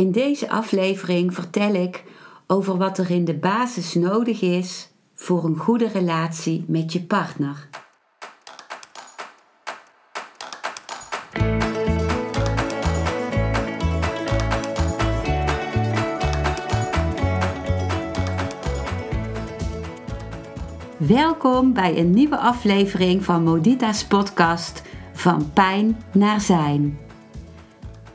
In deze aflevering vertel ik over wat er in de basis nodig is voor een goede relatie met je partner. Welkom bij een nieuwe aflevering van Modita's podcast Van Pijn naar Zijn.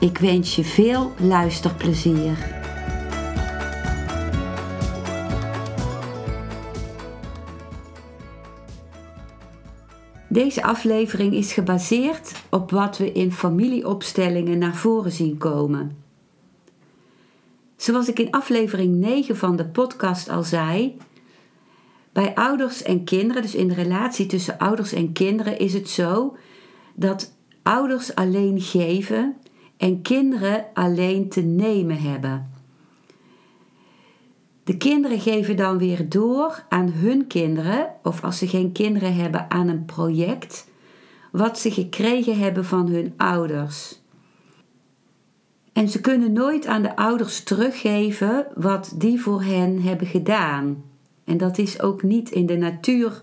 Ik wens je veel luisterplezier. Deze aflevering is gebaseerd op wat we in familieopstellingen naar voren zien komen. Zoals ik in aflevering 9 van de podcast al zei, bij ouders en kinderen, dus in de relatie tussen ouders en kinderen, is het zo dat ouders alleen geven en kinderen alleen te nemen hebben. De kinderen geven dan weer door aan hun kinderen, of als ze geen kinderen hebben, aan een project, wat ze gekregen hebben van hun ouders. En ze kunnen nooit aan de ouders teruggeven wat die voor hen hebben gedaan. En dat is ook niet in de natuur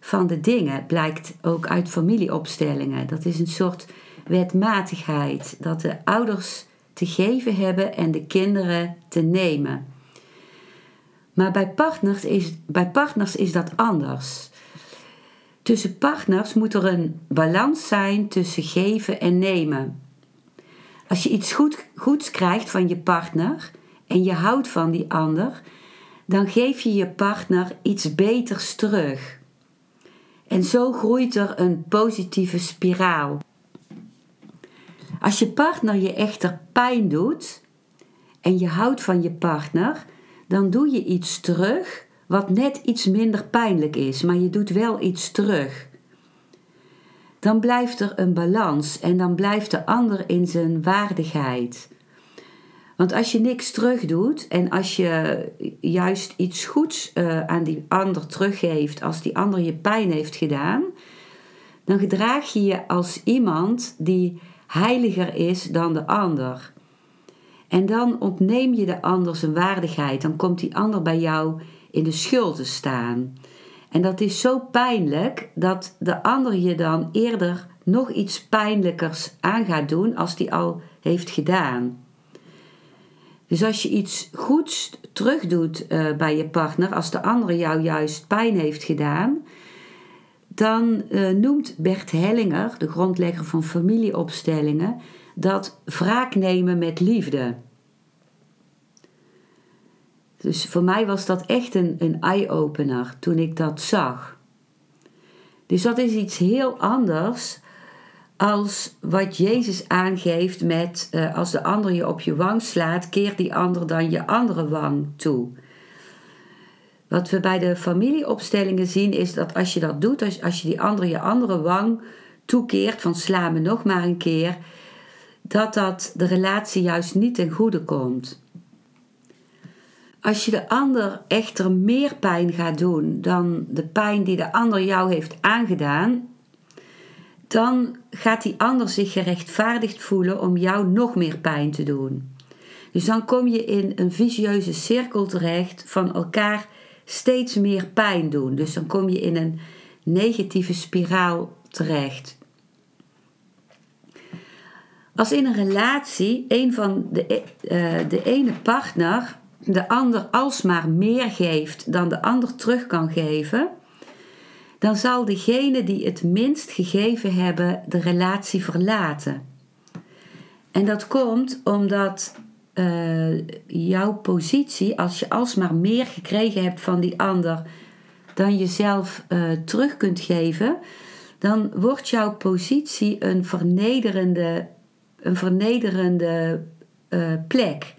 van de dingen, blijkt ook uit familieopstellingen. Dat is een soort wetmatigheid, dat de ouders te geven hebben en de kinderen te nemen. Maar bij partners is, bij partners is dat anders. Tussen partners moet er een balans zijn tussen geven en nemen. Als je iets goed, goeds krijgt van je partner en je houdt van die ander, dan geef je je partner iets beters terug. En zo groeit er een positieve spiraal. Als je partner je echter pijn doet en je houdt van je partner, dan doe je iets terug wat net iets minder pijnlijk is, maar je doet wel iets terug. Dan blijft er een balans en dan blijft de ander in zijn waardigheid. Want als je niks terug doet en als je juist iets goeds uh, aan die ander teruggeeft, als die ander je pijn heeft gedaan, dan gedraag je je als iemand die heiliger is dan de ander. En dan ontneem je de ander zijn waardigheid. Dan komt die ander bij jou in de schuld te staan. En dat is zo pijnlijk dat de ander je dan eerder nog iets pijnlijkers aan gaat doen als die al heeft gedaan. Dus als je iets goeds terugdoet uh, bij je partner, als de ander jou juist pijn heeft gedaan, dan uh, noemt Bert Hellinger, de grondlegger van familieopstellingen, dat wraak nemen met liefde. Dus voor mij was dat echt een, een eye-opener toen ik dat zag. Dus dat is iets heel anders als wat Jezus aangeeft met uh, als de ander je op je wang slaat, keert die ander dan je andere wang toe. Wat we bij de familieopstellingen zien is dat als je dat doet, als, als je die andere je andere wang toekeert van sla me nog maar een keer, dat dat de relatie juist niet ten goede komt. Als je de ander echter meer pijn gaat doen dan de pijn die de ander jou heeft aangedaan, dan gaat die ander zich gerechtvaardigd voelen om jou nog meer pijn te doen. Dus dan kom je in een vicieuze cirkel terecht van elkaar steeds meer pijn doen. Dus dan kom je in een negatieve spiraal terecht. Als in een relatie een van de, uh, de ene partner de ander alsmaar meer geeft dan de ander terug kan geven, dan zal degene die het minst gegeven hebben de relatie verlaten. En dat komt omdat uh, jouw positie, als je alsmaar meer gekregen hebt van die ander dan je zelf uh, terug kunt geven, dan wordt jouw positie een vernederende een vernederende eh, plek.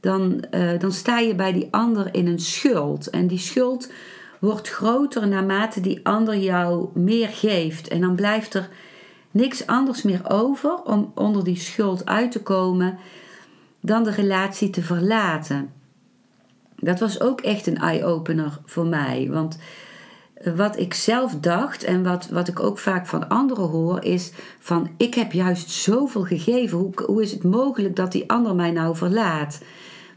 Dan, eh, dan sta je bij die ander in een schuld. En die schuld wordt groter naarmate die ander jou meer geeft. En dan blijft er niks anders meer over om onder die schuld uit te komen dan de relatie te verlaten. Dat was ook echt een eye-opener voor mij. Want wat ik zelf dacht en wat, wat ik ook vaak van anderen hoor, is van ik heb juist zoveel gegeven. Hoe, hoe is het mogelijk dat die ander mij nou verlaat?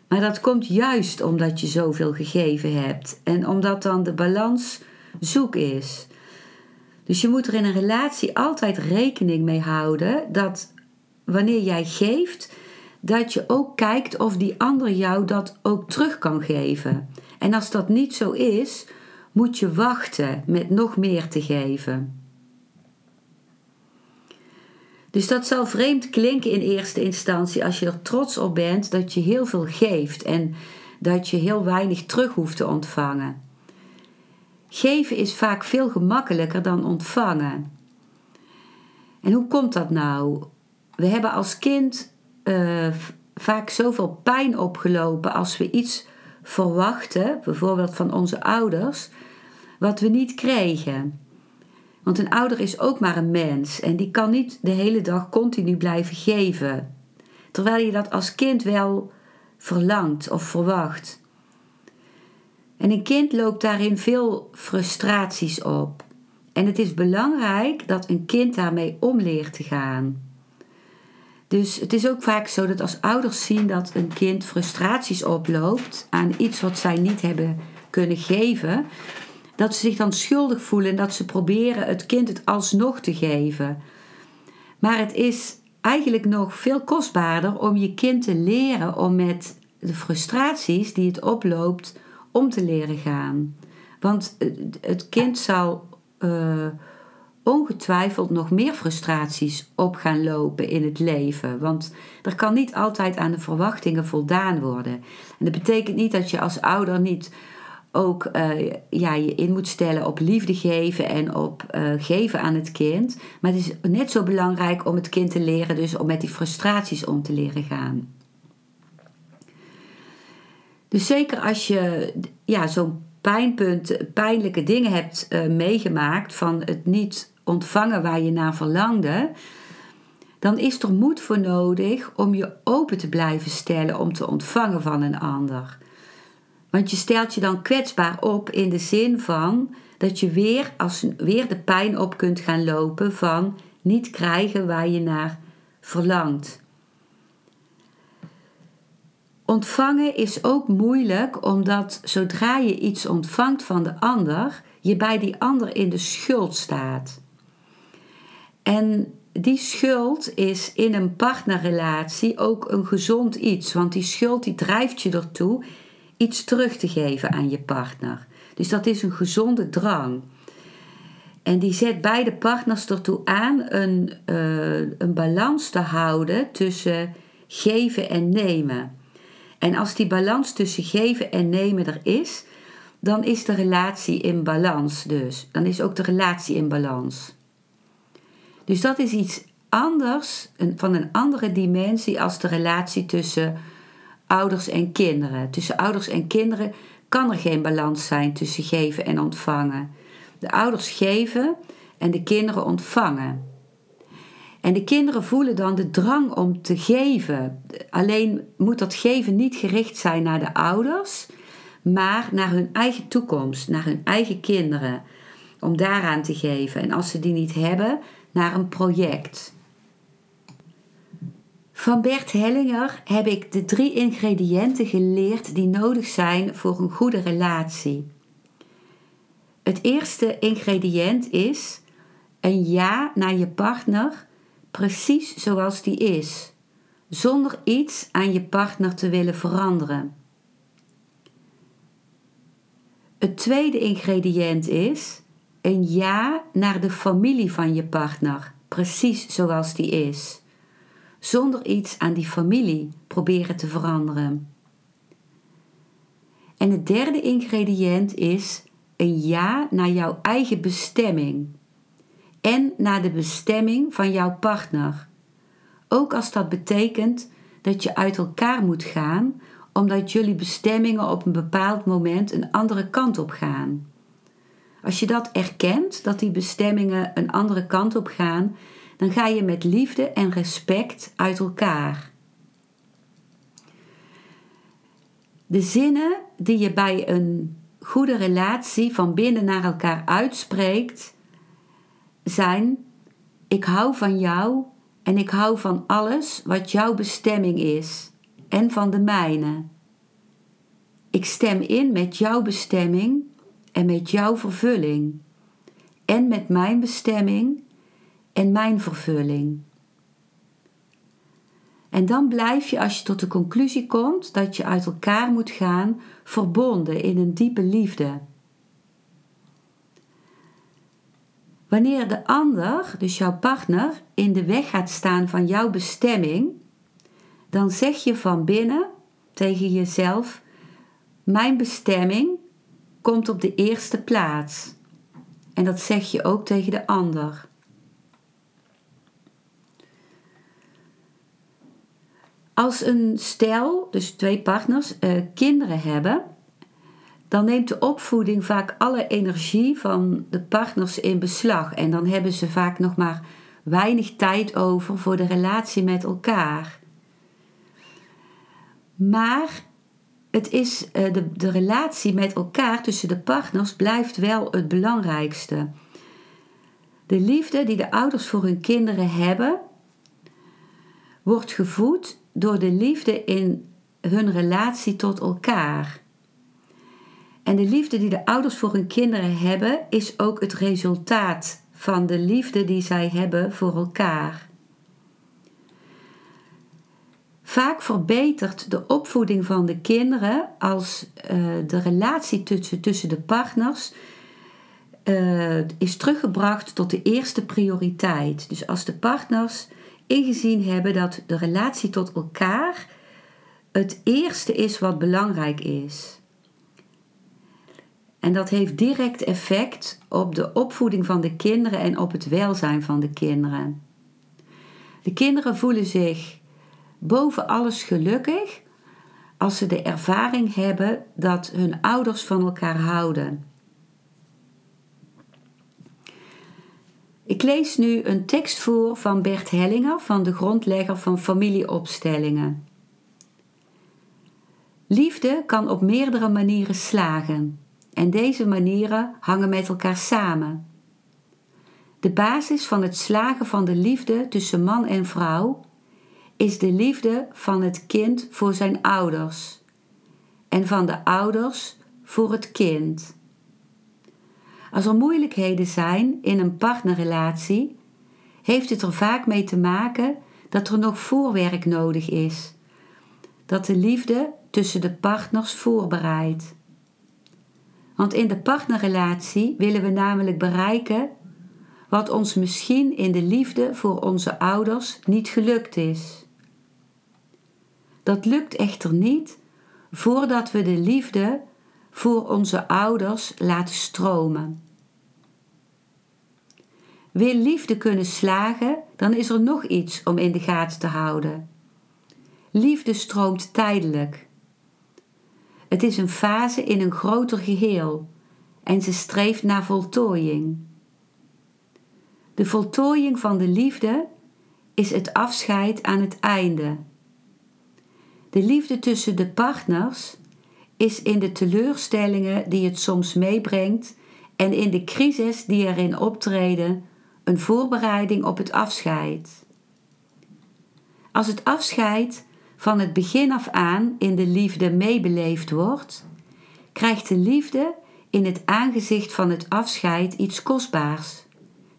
Maar dat komt juist omdat je zoveel gegeven hebt en omdat dan de balans zoek is. Dus je moet er in een relatie altijd rekening mee houden dat wanneer jij geeft, dat je ook kijkt of die ander jou dat ook terug kan geven. En als dat niet zo is, moet je wachten met nog meer te geven. Dus dat zal vreemd klinken in eerste instantie als je er trots op bent dat je heel veel geeft en dat je heel weinig terug hoeft te ontvangen. Geven is vaak veel gemakkelijker dan ontvangen. En hoe komt dat nou? We hebben als kind uh, vaak zoveel pijn opgelopen als we iets verwachten, bijvoorbeeld van onze ouders, wat we niet kregen. Want een ouder is ook maar een mens en die kan niet de hele dag continu blijven geven. Terwijl je dat als kind wel verlangt of verwacht. En een kind loopt daarin veel frustraties op. En het is belangrijk dat een kind daarmee om leert te gaan. Dus het is ook vaak zo dat als ouders zien dat een kind frustraties oploopt aan iets wat zij niet hebben kunnen geven, dat ze zich dan schuldig voelen en dat ze proberen het kind het alsnog te geven. Maar het is eigenlijk nog veel kostbaarder om je kind te leren om met de frustraties die het oploopt om te leren gaan. Want het kind zal uh, ongetwijfeld nog meer frustraties op gaan lopen in het leven. Want er kan niet altijd aan de verwachtingen voldaan worden. En dat betekent niet dat je als ouder niet ook uh, ja, je in moet stellen op liefde geven en op uh, geven aan het kind. Maar het is net zo belangrijk om het kind te leren, dus om met die frustraties om te leren gaan. Dus zeker als je ja, zo'n pijnpunt, pijnlijke dingen hebt uh, meegemaakt van het niet ontvangen waar je naar verlangde, dan is er moed voor nodig om je open te blijven stellen om te ontvangen van een ander. Want je stelt je dan kwetsbaar op in de zin van dat je weer, als, weer de pijn op kunt gaan lopen van niet krijgen waar je naar verlangt. Ontvangen is ook moeilijk omdat zodra je iets ontvangt van de ander, je bij die ander in de schuld staat. En die schuld is in een partnerrelatie ook een gezond iets, want die schuld die drijft je ertoe iets terug te geven aan je partner. Dus dat is een gezonde drang. En die zet beide partners ertoe aan een, uh, een balans te houden tussen geven en nemen. En als die balans tussen geven en nemen er is, dan is de relatie in balans dus. Dan is ook de relatie in balans. Dus dat is iets anders, van een andere dimensie als de relatie tussen ouders en kinderen. Tussen ouders en kinderen kan er geen balans zijn tussen geven en ontvangen. De ouders geven en de kinderen ontvangen. En de kinderen voelen dan de drang om te geven. Alleen moet dat geven niet gericht zijn naar de ouders, maar naar hun eigen toekomst, naar hun eigen kinderen. Om daaraan te geven. En als ze die niet hebben, naar een project. Van Bert Hellinger heb ik de drie ingrediënten geleerd die nodig zijn voor een goede relatie. Het eerste ingrediënt is een ja naar je partner precies zoals die is, zonder iets aan je partner te willen veranderen. Het tweede ingrediënt is een ja naar de familie van je partner, precies zoals die is zonder iets aan die familie proberen te veranderen. En het derde ingrediënt is een ja naar jouw eigen bestemming en naar de bestemming van jouw partner. Ook als dat betekent dat je uit elkaar moet gaan omdat jullie bestemmingen op een bepaald moment een andere kant op gaan. Als je dat erkent, dat die bestemmingen een andere kant op gaan, dan ga je met liefde en respect uit elkaar. De zinnen die je bij een goede relatie van binnen naar elkaar uitspreekt, zijn: Ik hou van jou en ik hou van alles wat jouw bestemming is en van de mijne. Ik stem in met jouw bestemming en met jouw vervulling en met mijn bestemming en mijn vervulling. En dan blijf je als je tot de conclusie komt dat je uit elkaar moet gaan, verbonden in een diepe liefde. Wanneer de ander, dus jouw partner, in de weg gaat staan van jouw bestemming, dan zeg je van binnen tegen jezelf: Mijn bestemming komt op de eerste plaats. En dat zeg je ook tegen de ander. Als een stel, dus twee partners, eh, kinderen hebben, dan neemt de opvoeding vaak alle energie van de partners in beslag. En dan hebben ze vaak nog maar weinig tijd over voor de relatie met elkaar. Maar het is, uh, de, de relatie met elkaar tussen de partners blijft wel het belangrijkste. De liefde die de ouders voor hun kinderen hebben, wordt gevoed door de liefde in hun relatie tot elkaar. En de liefde die de ouders voor hun kinderen hebben, is ook het resultaat van de liefde die zij hebben voor elkaar. Vaak verbetert de opvoeding van de kinderen als uh, de relatie tussen, tussen de partners uh, is teruggebracht tot de eerste prioriteit. Dus als de partners ingezien hebben dat de relatie tot elkaar het eerste is wat belangrijk is. En dat heeft direct effect op de opvoeding van de kinderen en op het welzijn van de kinderen. De kinderen voelen zich boven alles gelukkig als ze de ervaring hebben dat hun ouders van elkaar houden. Ik lees nu een tekst voor van Bert Hellinger, van de grondlegger van familieopstellingen. Liefde kan op meerdere manieren slagen en deze manieren hangen met elkaar samen. De basis van het slagen van de liefde tussen man en vrouw is de liefde van het kind voor zijn ouders en van de ouders voor het kind. Als er moeilijkheden zijn in een partnerrelatie, heeft het er vaak mee te maken dat er nog voorwerk nodig is, dat de liefde tussen de partners voorbereidt. Want in de partnerrelatie willen we namelijk bereiken wat ons misschien in de liefde voor onze ouders niet gelukt is. Dat lukt echter niet voordat we de liefde voor onze ouders laten stromen. Wil liefde kunnen slagen, dan is er nog iets om in de gaten te houden. Liefde stroomt tijdelijk. Het is een fase in een groter geheel en ze streeft naar voltooiing. De voltooiing van de liefde is het afscheid aan het einde. De liefde tussen de partners is in de teleurstellingen die het soms meebrengt en in de crisis die erin optreden een voorbereiding op het afscheid. Als het afscheid van het begin af aan in de liefde meebeleefd wordt, krijgt de liefde in het aangezicht van het afscheid iets kostbaars,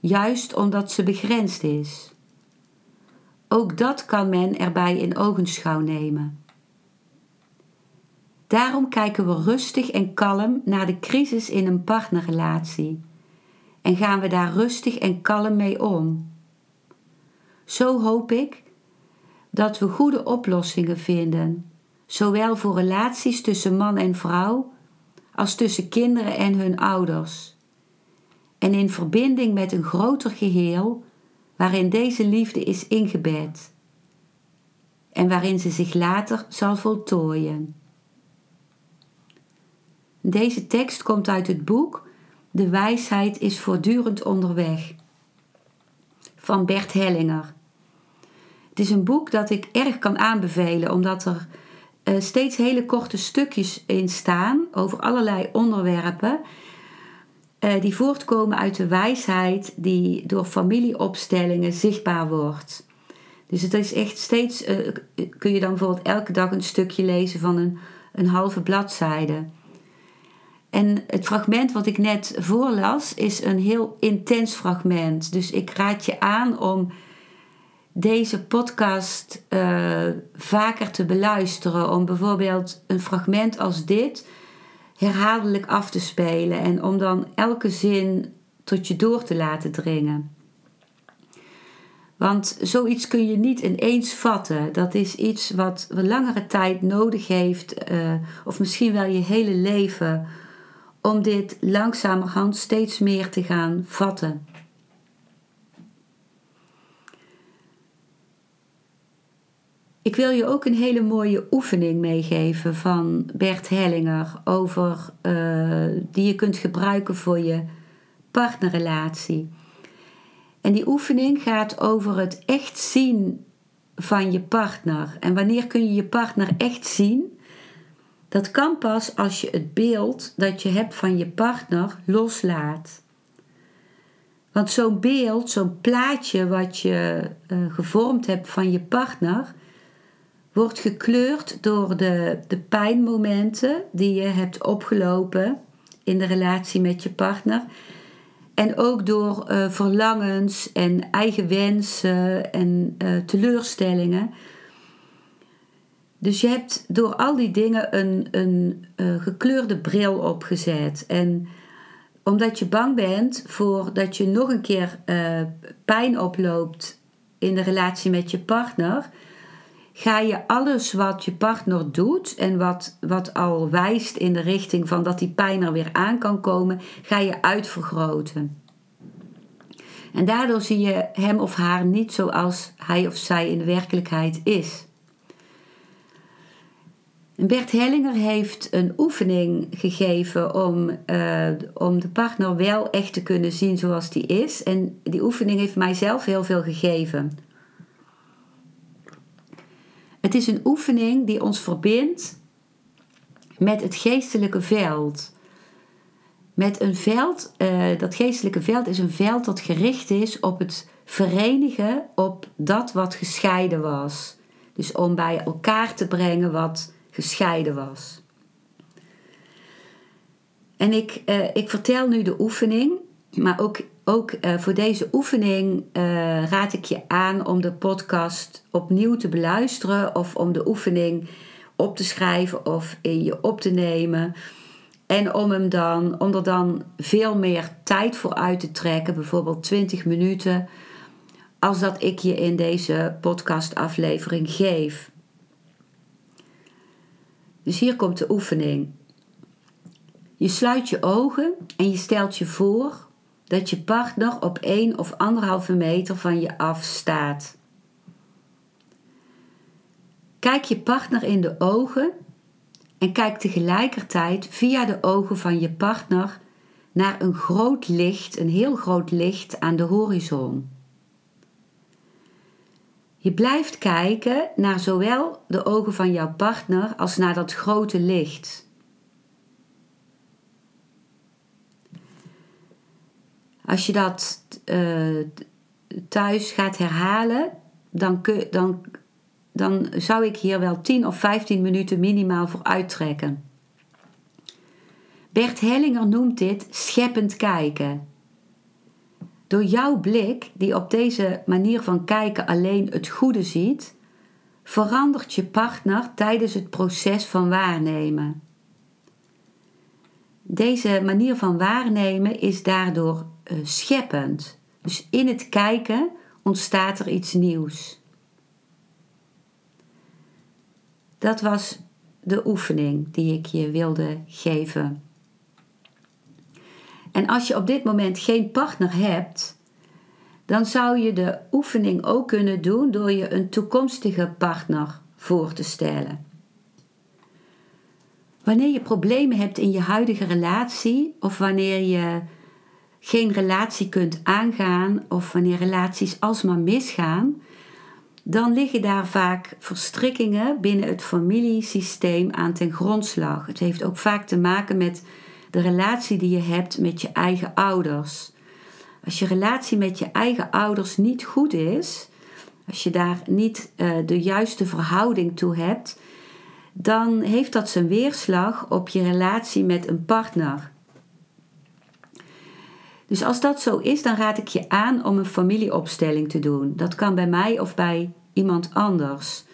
juist omdat ze begrensd is. Ook dat kan men erbij in ogenschouw nemen. Daarom kijken we rustig en kalm naar de crisis in een partnerrelatie en gaan we daar rustig en kalm mee om. Zo hoop ik dat we goede oplossingen vinden, zowel voor relaties tussen man en vrouw als tussen kinderen en hun ouders. En in verbinding met een groter geheel waarin deze liefde is ingebed en waarin ze zich later zal voltooien. Deze tekst komt uit het boek De wijsheid is voortdurend onderweg van Bert Hellinger. Het is een boek dat ik erg kan aanbevelen omdat er uh, steeds hele korte stukjes in staan over allerlei onderwerpen uh, die voortkomen uit de wijsheid die door familieopstellingen zichtbaar wordt. Dus het is echt steeds, uh, kun je dan bijvoorbeeld elke dag een stukje lezen van een, een halve bladzijde. En het fragment wat ik net voorlas is een heel intens fragment. Dus ik raad je aan om deze podcast uh, vaker te beluisteren. Om bijvoorbeeld een fragment als dit herhaaldelijk af te spelen. En om dan elke zin tot je door te laten dringen. Want zoiets kun je niet ineens vatten. Dat is iets wat langere tijd nodig heeft, uh, of misschien wel je hele leven, om dit langzamerhand steeds meer te gaan vatten. Ik wil je ook een hele mooie oefening meegeven van Bert Hellinger over uh, die je kunt gebruiken voor je partnerrelatie. En die oefening gaat over het echt zien van je partner. En wanneer kun je je partner echt zien? Dat kan pas als je het beeld dat je hebt van je partner loslaat. Want zo'n beeld, zo'n plaatje wat je uh, gevormd hebt van je partner, wordt gekleurd door de, de pijnmomenten die je hebt opgelopen in de relatie met je partner. En ook door uh, verlangens en eigen wensen en uh, teleurstellingen. Dus je hebt door al die dingen een, een uh, gekleurde bril opgezet. En omdat je bang bent voor dat je nog een keer pijn oploopt in de relatie met je partner, ga je alles wat je partner doet en wat, wat al wijst in de richting van dat die pijn er weer aan kan komen, ga je uitvergroten. En daardoor zie je hem of haar niet zoals hij of zij in de werkelijkheid is. Bert Hellinger heeft een oefening gegeven om, uh, om de partner wel echt te kunnen zien zoals die is. En die oefening heeft mijzelf heel veel gegeven. Het is een oefening die ons verbindt met het geestelijke veld. Met een veld, uh, dat geestelijke veld is een veld dat gericht is op het verenigen op dat wat gescheiden was. Dus om bij elkaar te brengen wat gescheiden was. En ik, uh, ik vertel nu de oefening, maar ook ook uh, voor deze oefening uh, raad ik je aan om de podcast opnieuw te beluisteren of om de oefening op te schrijven of in je op te nemen. En om, hem dan, om er dan veel meer tijd voor uit te trekken, bijvoorbeeld 20 minuten, als dat ik je in deze podcastaflevering geef. Dus hier komt de oefening. Je sluit je ogen en je stelt je voor dat je partner op 1 of anderhalve meter van je af staat. Kijk je partner in de ogen en kijk tegelijkertijd via de ogen van je partner naar een groot licht, een heel groot licht aan de horizon. Je blijft kijken naar zowel de ogen van jouw partner als naar dat grote licht. Als je dat uh, thuis gaat herhalen, dan, kun, dan, dan zou ik hier wel 10 of 15 minuten minimaal voor uittrekken. Bert Hellinger noemt dit scheppend kijken. Door jouw blik, die op deze manier van kijken alleen het goede ziet, verandert je partner tijdens het proces van waarnemen. Deze manier van waarnemen is daardoor uh, scheppend. Dus in het kijken ontstaat er iets nieuws. Dat was de oefening die ik je wilde geven. En als je op dit moment geen partner hebt, dan zou je de oefening ook kunnen doen door je een toekomstige partner voor te stellen. Wanneer je problemen hebt in je huidige relatie of wanneer je geen relatie kunt aangaan of wanneer relaties alsmaar misgaan, dan liggen daar vaak verstrikkingen binnen het familiesysteem aan ten grondslag. Het heeft ook vaak te maken met de relatie die je hebt met je eigen ouders. Als je relatie met je eigen ouders niet goed is, als je daar niet uh, de juiste verhouding toe hebt, dan heeft dat zijn weerslag op je relatie met een partner. Dus als dat zo is, dan raad ik je aan om een familieopstelling te doen. Dat kan bij mij of bij iemand anders.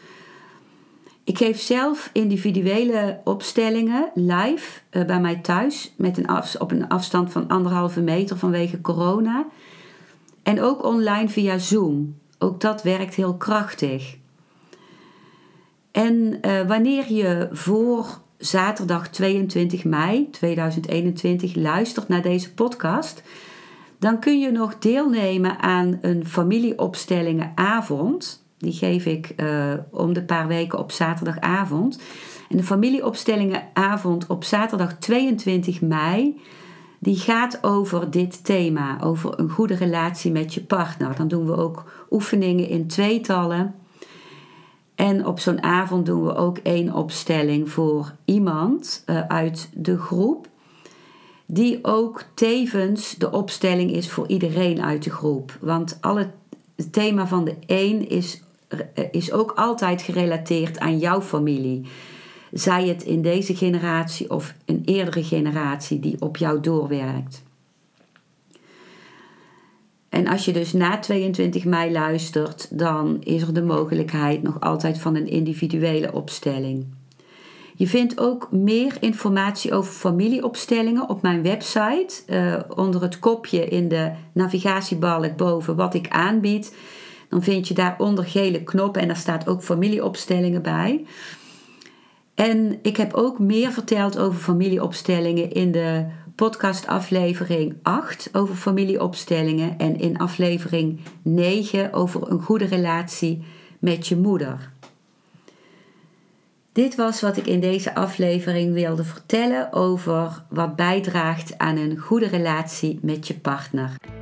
Ik geef zelf individuele opstellingen live uh, bij mij thuis met een af, op een afstand van anderhalve meter vanwege corona. En ook online via Zoom. Ook dat werkt heel krachtig. En uh, wanneer je voor zaterdag 22 mei 2021 luistert naar deze podcast, dan kun je nog deelnemen aan een familieopstellingenavond. Die geef ik uh, om de paar weken op zaterdagavond. En de familieopstellingenavond op zaterdag 22 mei, die gaat over dit thema, over een goede relatie met je partner. Dan doen we ook oefeningen in tweetallen. En op zo'n avond doen we ook één opstelling voor iemand uh, uit de groep, die ook tevens de opstelling is voor iedereen uit de groep. Want alle, het thema van de een is eh, is ook altijd gerelateerd aan jouw familie. Zij het in deze generatie of een eerdere generatie die op jou doorwerkt. En als je dus na 22 mei luistert, dan is er de mogelijkheid nog altijd van een individuele opstelling. Je vindt ook meer informatie over familieopstellingen op mijn website. Uh, onder het kopje in de navigatiebalk boven wat ik aanbied dan vind je daaronder gele knoppen en daar staat ook familieopstellingen bij. En ik heb ook meer verteld over familieopstellingen in de podcastaflevering 8 over familieopstellingen en in aflevering 9 over een goede relatie met je moeder. Dit was wat ik in deze aflevering wilde vertellen over wat bijdraagt aan een goede relatie met je partner.